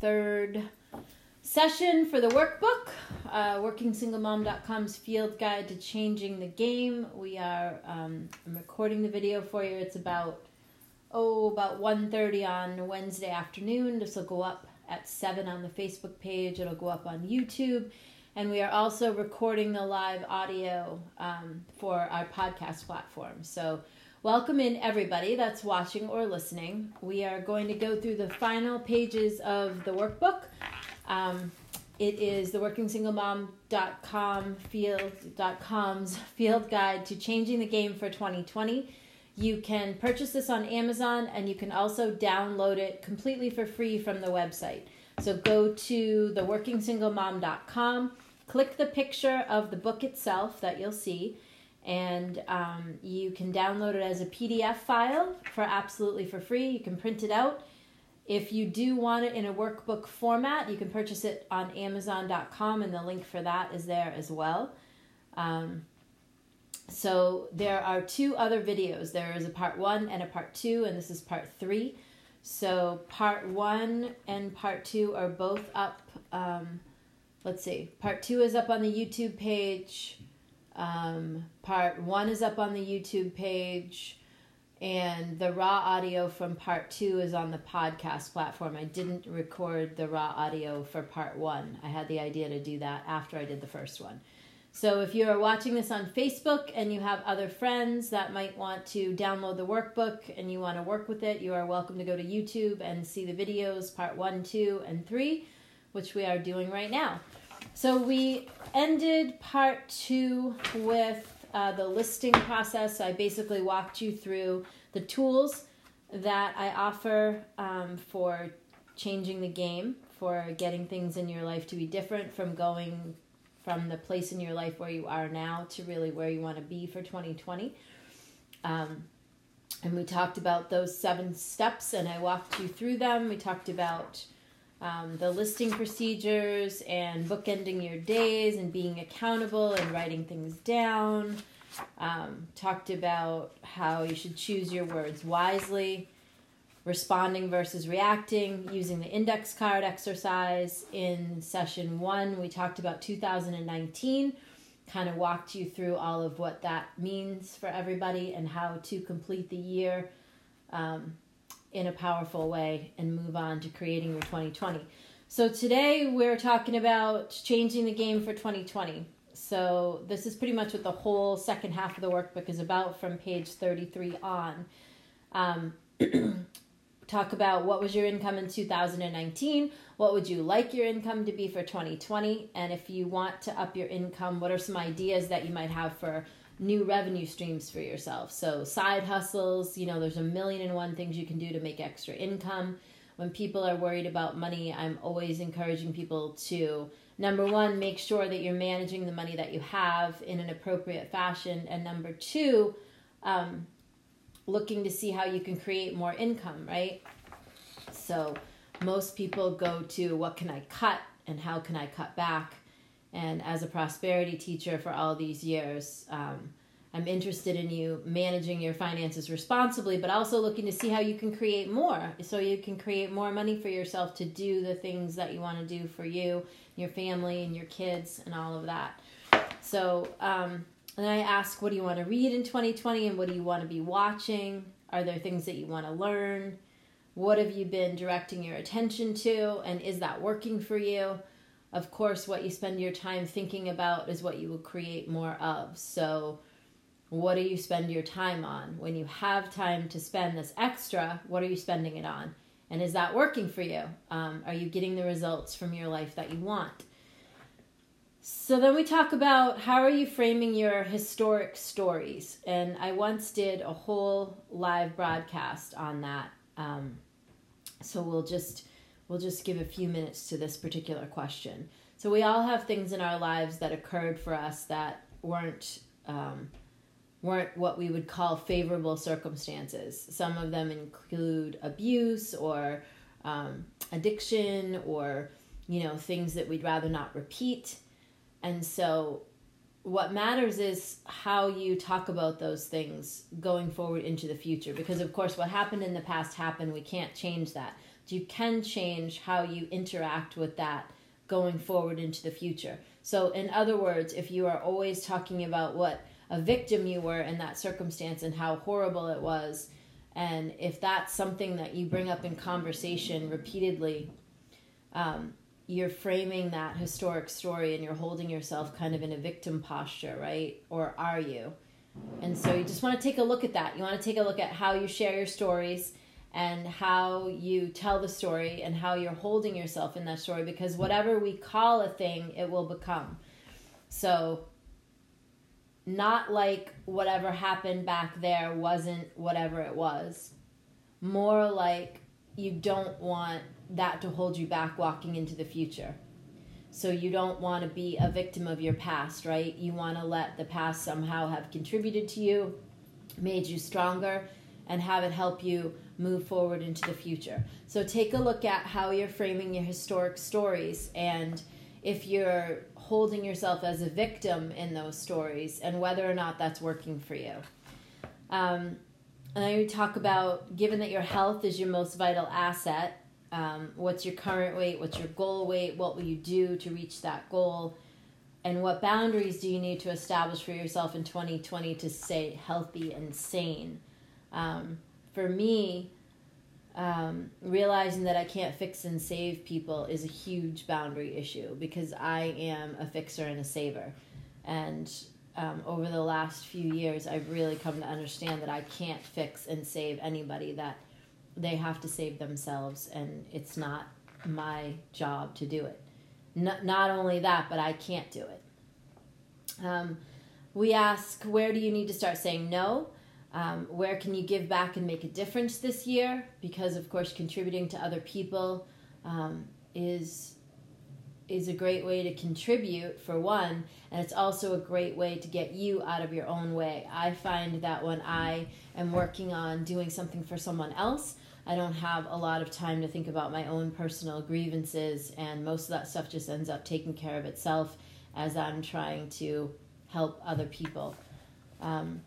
third session for the workbook, uh, WorkingSingleMom.com's field guide to changing the game. We are um, I'm recording the video for you. It's about oh about 1.30 on Wednesday afternoon. This will go up at seven on the Facebook page. It'll go up on YouTube, and we are also recording the live audio um, for our podcast platform. So. Welcome in everybody that's watching or listening. We are going to go through the final pages of the workbook. Um, it is the workingsinglemom.com field.com's field guide to changing the game for 2020. You can purchase this on Amazon and you can also download it completely for free from the website. So go to the workingsinglemom.com, click the picture of the book itself that you'll see and um, you can download it as a PDF file for absolutely for free. You can print it out. If you do want it in a workbook format, you can purchase it on Amazon.com, and the link for that is there as well. Um, so there are two other videos. There is a part one and a part two, and this is part three. So part one and part two are both up. Um, let's see. Part two is up on the YouTube page. Um, part one is up on the YouTube page, and the raw audio from part two is on the podcast platform. I didn't record the raw audio for part one. I had the idea to do that after I did the first one. So if you are watching this on Facebook and you have other friends that might want to download the workbook and you want to work with it, you are welcome to go to YouTube and see the videos, part one, two, and three, which we are doing right now. So we ended part two with uh, the listing process. I basically walked you through the tools that I offer um, for changing the game, for getting things in your life to be different from going from the place in your life where you are now to really where you want to be for 2020. Um, and we talked about those seven steps and I walked you through them. We talked about um, the listing procedures and bookending your days and being accountable and writing things down. Um, talked about how you should choose your words wisely, responding versus reacting, using the index card exercise. In session one, we talked about 2019, kind of walked you through all of what that means for everybody and how to complete the year. Um, in a powerful way and move on to creating your 2020. So today we're talking about changing the game for 2020. So this is pretty much what the whole second half of the workbook is about from page 33 on. Um, talk about what was your income in 2019, what would you like your income to be for 2020, and if you want to up your income, what are some ideas that you might have for new revenue streams for yourself. So, side hustles, you know, there's a million and one things you can do to make extra income. When people are worried about money, I'm always encouraging people to number one, make sure that you're managing the money that you have in an appropriate fashion. And number two, um, looking to see how you can create more income, right? So, most people go to what can I cut and how can I cut back and as a prosperity teacher for all these years, um, I'm interested in you managing your finances responsibly, but also looking to see how you can create more so you can create more money for yourself to do the things that you want to do for you, your family, and your kids, and all of that. So, um, and I ask, what do you want to read in 2020 and what do you want to be watching? Are there things that you want to learn? What have you been directing your attention to? And is that working for you? Of course, what you spend your time thinking about is what you will create more of. So, what do you spend your time on? When you have time to spend this extra, what are you spending it on? And is that working for you? Um, are you getting the results from your life that you want? So then we talk about how are you framing your historic stories, and I once did a whole live broadcast on that. Um, so we'll just we'll just give a few minutes to this particular question. So we all have things in our lives that occurred for us that weren't um, weren't what we would call favorable circumstances. Some of them include abuse or um, addiction or you know things that we'd rather not repeat. And so what matters is how you talk about those things going forward into the future because of course what happened in the past happened we can't change that you can change how you interact with that going forward into the future. So, in other words, if you are always talking about what a victim you were in that circumstance and how horrible it was, and if that's something that you bring up in conversation repeatedly, um, you're framing that historic story and you're holding yourself kind of in a victim posture, right? Or are you? And so you just want to take a look at that. You want to take a look at how you share your stories and how you tell the story and how you're holding yourself in that story because whatever we call a thing, it will become. So, not like whatever happened back there wasn't whatever it was. More like you don't want that to hold you back walking into the future. So you don't want to be a victim of your past, right? You want to let the past somehow have contributed to you, made you stronger, and have it help you move forward into the future. So take a look at how you're framing your historic stories and if you're holding yourself as a victim in those stories and whether or not that's working for you. Um, and then we talk about given that your health is your most vital asset, um, what's your current weight? What's your goal weight? What will you do to reach that goal? And what boundaries do you need to establish for yourself in 2020 to stay healthy and sane? Um, for me, um, realizing that I can't fix and save people is a huge boundary issue because I am a fixer and a saver. And um, over the last few years, I've really come to understand that I can't fix and save anybody, that they have to save themselves, and it's not my job to do it. Not, not only that, but I can't do it. Um, we ask, where do you need to start saying no? Um, where can you give back and make a difference this year? Because, of course, contributing to other people um, is is a great way to contribute for one and it's also a great way to get you out of your own way i find that when i am working on doing something for someone else I don't have a lot of time to think about my own personal grievances, and most of that stuff just ends up taking care of itself as I'm trying to help other people. Um,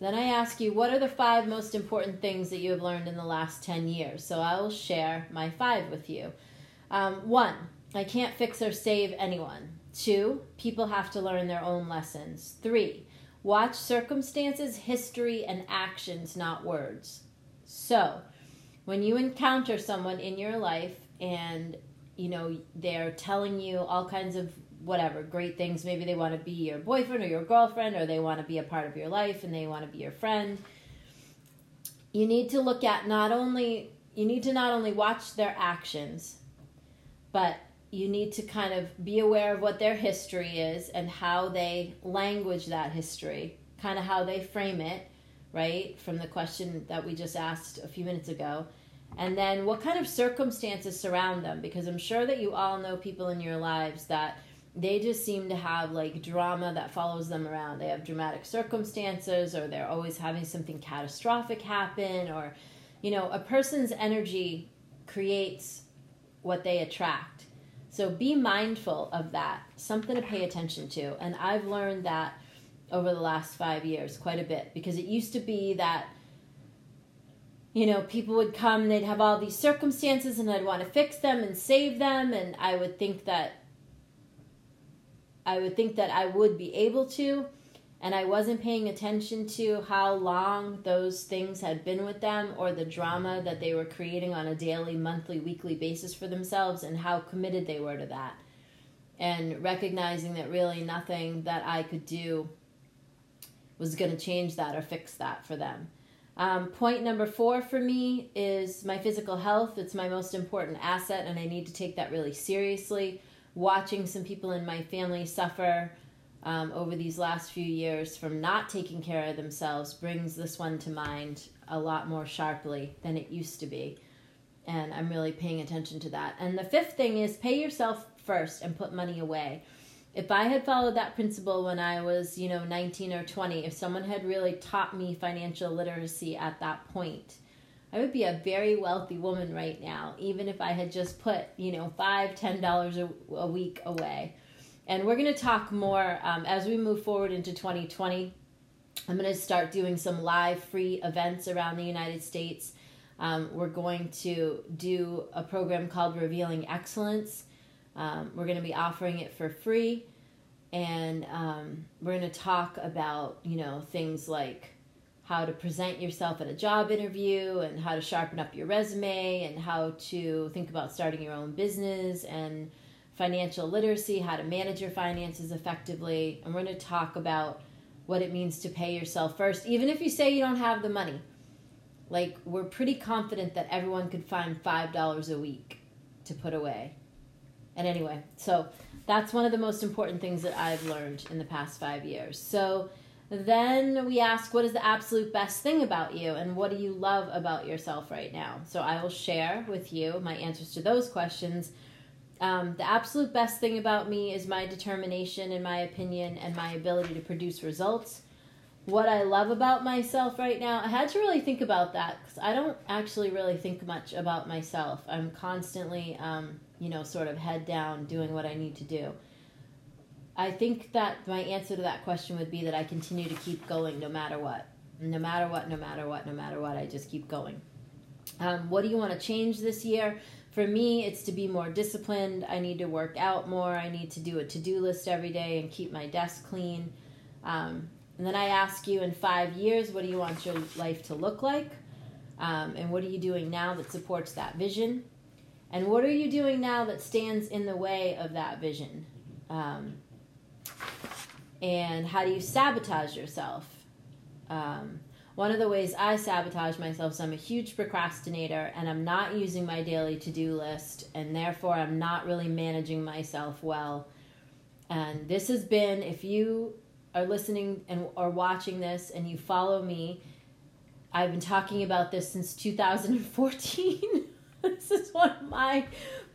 then I ask you, what are the five most important things that you have learned in the last 10 years? So I will share my five with you. Um, one, I can't fix or save anyone. Two, people have to learn their own lessons. Three, watch circumstances, history, and actions, not words. So, when you encounter someone in your life and you know they're telling you all kinds of whatever great things. Maybe they want to be your boyfriend or your girlfriend or they want to be a part of your life and they want to be your friend. You need to look at not only you need to not only watch their actions but you need to kind of be aware of what their history is and how they language that history kind of how they frame it right from the question that we just asked a few minutes ago. And then what kind of circumstances surround them because i'm sure that you all know people in your lives that they just seem to have like drama that follows them around. They have dramatic circumstances or they're always having something catastrophic happen or you know a person's energy creates what they attract. So be mindful of that. Something to pay attention to. And i've learned that over the last five years quite a bit because it used to be that you know, people would come and they'd have all these circumstances and I'd want to fix them and save them and I would think that I would think that I would be able to and I wasn't paying attention to how long those things had been with them or the drama that they were creating on a daily, monthly, weekly basis for themselves and how committed they were to that. And recognizing that really nothing that I could do was going to change that or fix that for them. Um, point number four for me is my physical health. It's my most important asset, and I need to take that really seriously. Watching some people in my family suffer um, over these last few years from not taking care of themselves brings this one to mind a lot more sharply than it used to be. And I'm really paying attention to that. And the fifth thing is pay yourself first and put money away if I had followed that principle when I was, you know, 19 or 20, if someone had really taught me financial literacy at that point, I would be a very wealthy woman right now, even if I had just put, you know, five, ten dollars a week away. And we're going to talk more um, as we move forward into 2020. I'm going to start doing some live free events around the United States Um, we're going to do a program called Revealing Excellence. Um, we're going to be offering it for free, and um, we're going to talk about you know things like how to present yourself at a job interview and how to sharpen up your resume and how to think about starting your own business and financial literacy, how to manage your finances effectively. And we're going to talk about what it means to pay yourself first, even if you say you don't have the money. Like, we're pretty confident that everyone could find $5 a week to put away. And anyway, so that's one of the most important things that I've learned in the past five years. So then we ask, what is the absolute best thing about you? And what do you love about yourself right now? So I will share with you my answers to those questions um, the absolute best thing about me is my determination, in my opinion, and my ability to produce results. What I love about myself right now, I had to really think about that because I don't actually really think much about myself. I'm constantly, um, you know, sort of head down doing what I need to do. I think that my answer to that question would be that I continue to keep going no matter what. No matter what, no matter what, no matter what, I just keep going. Um, what do you want to change this year? For me, it's to be more disciplined. I need to work out more. I need to do a to do list every day and keep my desk clean. Um, and then I ask you in five years, what do you want your life to look like? Um, and what are you doing now that supports that vision? And what are you doing now that stands in the way of that vision? And how do you sabotage yourself? Um, one of the ways I sabotage myself is I'm a huge procrastinator and I'm not using my daily to do list, and therefore I'm not really managing myself well. And this has been, if you are listening and are watching this and you follow me, I've been talking about this since 2014. this is one of my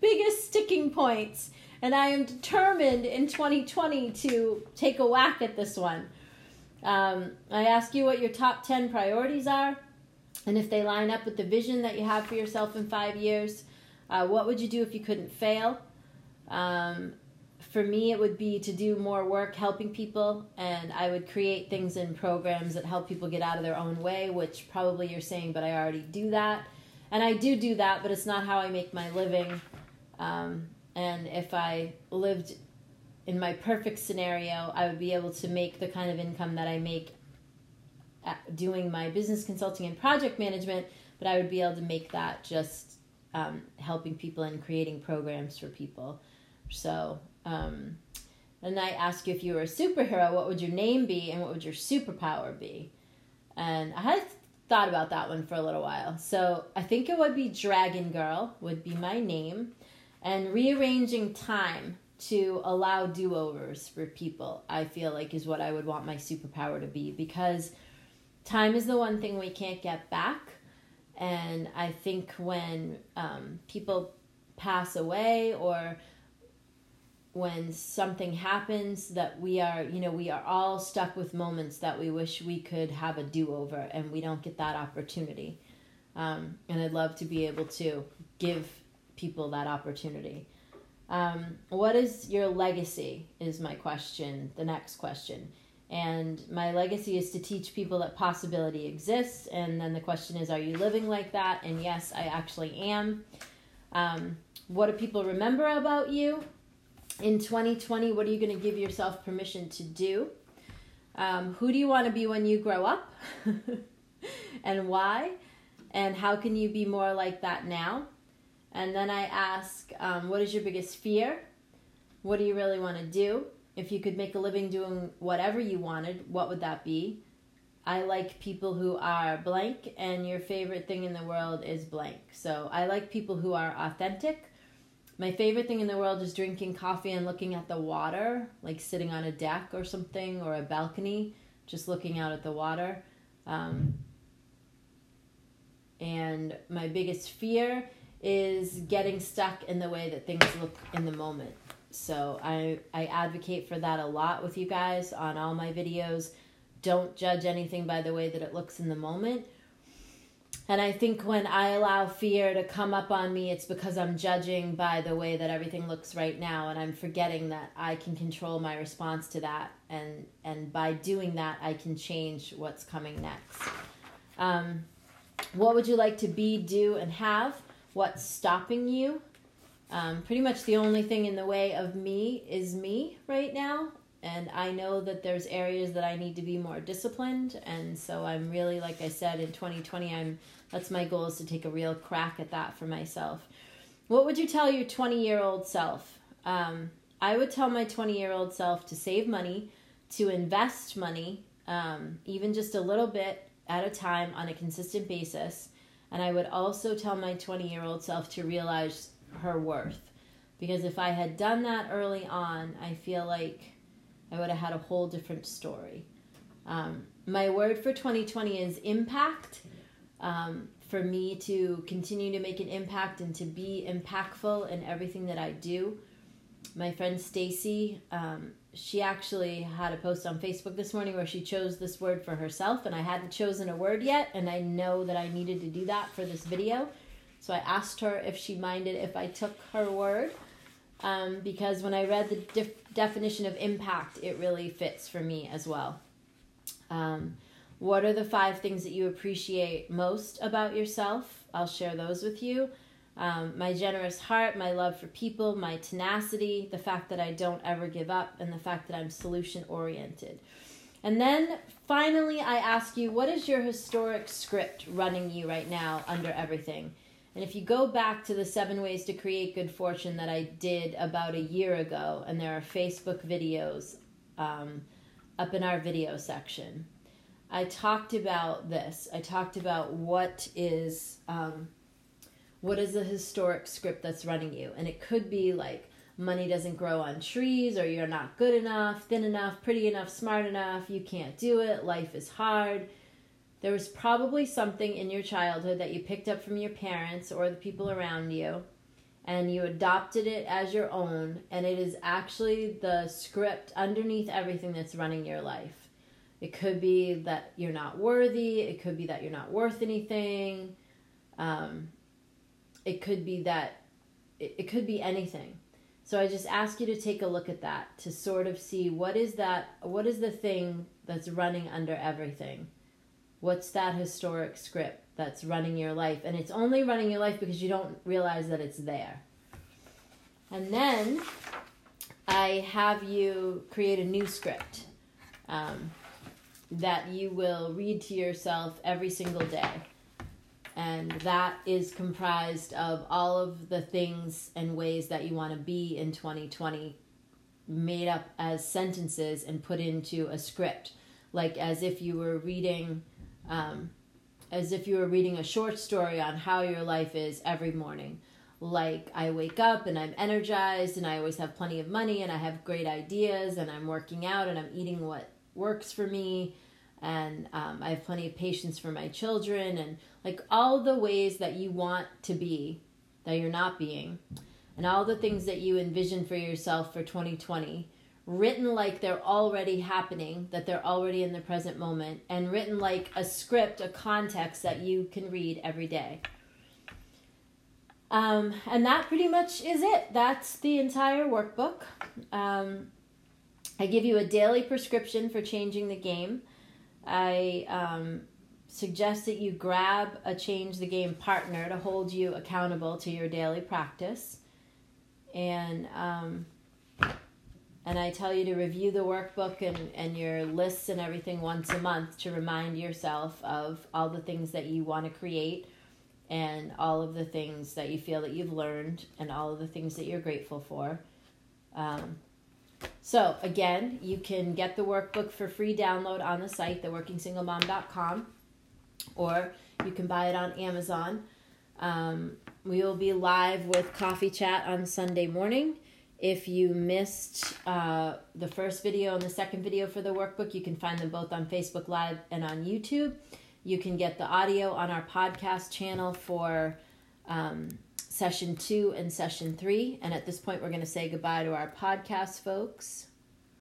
biggest sticking points, and I am determined in 2020 to take a whack at this one. Um, I ask you what your top 10 priorities are, and if they line up with the vision that you have for yourself in five years. Uh, what would you do if you couldn't fail? Um, for me, it would be to do more work helping people, and I would create things and programs that help people get out of their own way, which probably you're saying, but I already do that. And I do do that, but it's not how I make my living. Um, and if I lived in my perfect scenario, I would be able to make the kind of income that I make doing my business consulting and project management, but I would be able to make that just um, helping people and creating programs for people. So, um, and I ask you if you were a superhero, what would your name be and what would your superpower be? And I had thought about that one for a little while. So I think it would be Dragon Girl, would be my name. And rearranging time to allow do overs for people, I feel like is what I would want my superpower to be because time is the one thing we can't get back. And I think when um, people pass away or when something happens that we are, you know, we are all stuck with moments that we wish we could have a do over and we don't get that opportunity. Um, and I'd love to be able to give people that opportunity. Um, what is your legacy? Is my question, the next question. And my legacy is to teach people that possibility exists. And then the question is, are you living like that? And yes, I actually am. Um, what do people remember about you? In 2020, what are you going to give yourself permission to do? Um, who do you want to be when you grow up? and why? And how can you be more like that now? And then I ask, um, what is your biggest fear? What do you really want to do? If you could make a living doing whatever you wanted, what would that be? I like people who are blank, and your favorite thing in the world is blank. So I like people who are authentic. My favorite thing in the world is drinking coffee and looking at the water, like sitting on a deck or something, or a balcony, just looking out at the water. Um, and my biggest fear is getting stuck in the way that things look in the moment. So I I advocate for that a lot with you guys on all my videos. Don't judge anything by the way that it looks in the moment. And I think when I allow fear to come up on me, it's because I'm judging by the way that everything looks right now, and I'm forgetting that I can control my response to that, and and by doing that, I can change what's coming next. Um, what would you like to be, do, and have? What's stopping you? Um, pretty much the only thing in the way of me is me right now. And I know that there's areas that I need to be more disciplined. And so I'm really, like I said, in 2020, I'm that's my goal is to take a real crack at that for myself. What would you tell your 20 year old self? Um, I would tell my 20 year old self to save money, to invest money, um, even just a little bit at a time on a consistent basis. And I would also tell my 20 year old self to realize her worth. Because if I had done that early on, I feel like I would have had a whole different story. Um, my word for 2020 is impact. Um, for me to continue to make an impact and to be impactful in everything that I do my friend Stacy, um, she actually had a post on Facebook this morning where she chose this word for herself, and I hadn't chosen a word yet, and I know that I needed to do that for this video. So I asked her if she minded if I took her word, um, because when I read the def- definition of impact, it really fits for me as well. Um, what are the five things that you appreciate most about yourself? I'll share those with you um, my generous heart, my love for people, my tenacity, the fact that I don't ever give up, and the fact that I'm solution oriented. And then finally, I ask you, what is your historic script running you right now under everything? And if you go back to the seven ways to create good fortune that I did about a year ago, and there are Facebook videos um, up in our video section, I talked about this. I talked about what is. Um, what is the historic script that's running you? And it could be like money doesn't grow on trees, or you're not good enough, thin enough, pretty enough, smart enough, you can't do it, life is hard. There was probably something in your childhood that you picked up from your parents or the people around you, and you adopted it as your own, and it is actually the script underneath everything that's running your life. It could be that you're not worthy, it could be that you're not worth anything. Um, it could be that it, it could be anything. So i just ask you to take a look at that to sort of see what is that what is the thing that's running under everything? What's that historic script that's running your life? And it's only running your life because you don't realize that it's there. And then i have you create a new script um, that you will read to yourself every single day and that is comprised of all of the things and ways that you want to be in 2020 made up as sentences and put into a script. Like as if you were reading um, as if you were reading a short story on how your life is every morning. Like i wake up and i'm energized and i always have plenty of money and i have great ideas and i'm working out and i'm eating what works for me and um, I have plenty of patience for my children, and like all the ways that you want to be that you're not being, and all the things that you envision for yourself for 2020, written like they're already happening, that they're already in the present moment, and written like a script, a context that you can read every day. Um, and that pretty much is it. That's the entire workbook. Um, I give you a daily prescription for changing the game. I um, suggest that you grab a change the game partner to hold you accountable to your daily practice. And um, and I tell you to review the workbook and, and your lists and everything once a month to remind yourself of all the things that you want to create and all of the things that you feel that you've learned and all of the things that you're grateful for. Um, so again, you can get the workbook for free download on the site, theworkingsinglemom.com, or you can buy it on Amazon. Um, we will be live with Coffee Chat on Sunday morning. If you missed uh, the first video and the second video for the workbook, you can find them both on Facebook Live and on YouTube. You can get the audio on our podcast channel for um, session two and session three. And at this point, we're going to say goodbye to our podcast folks.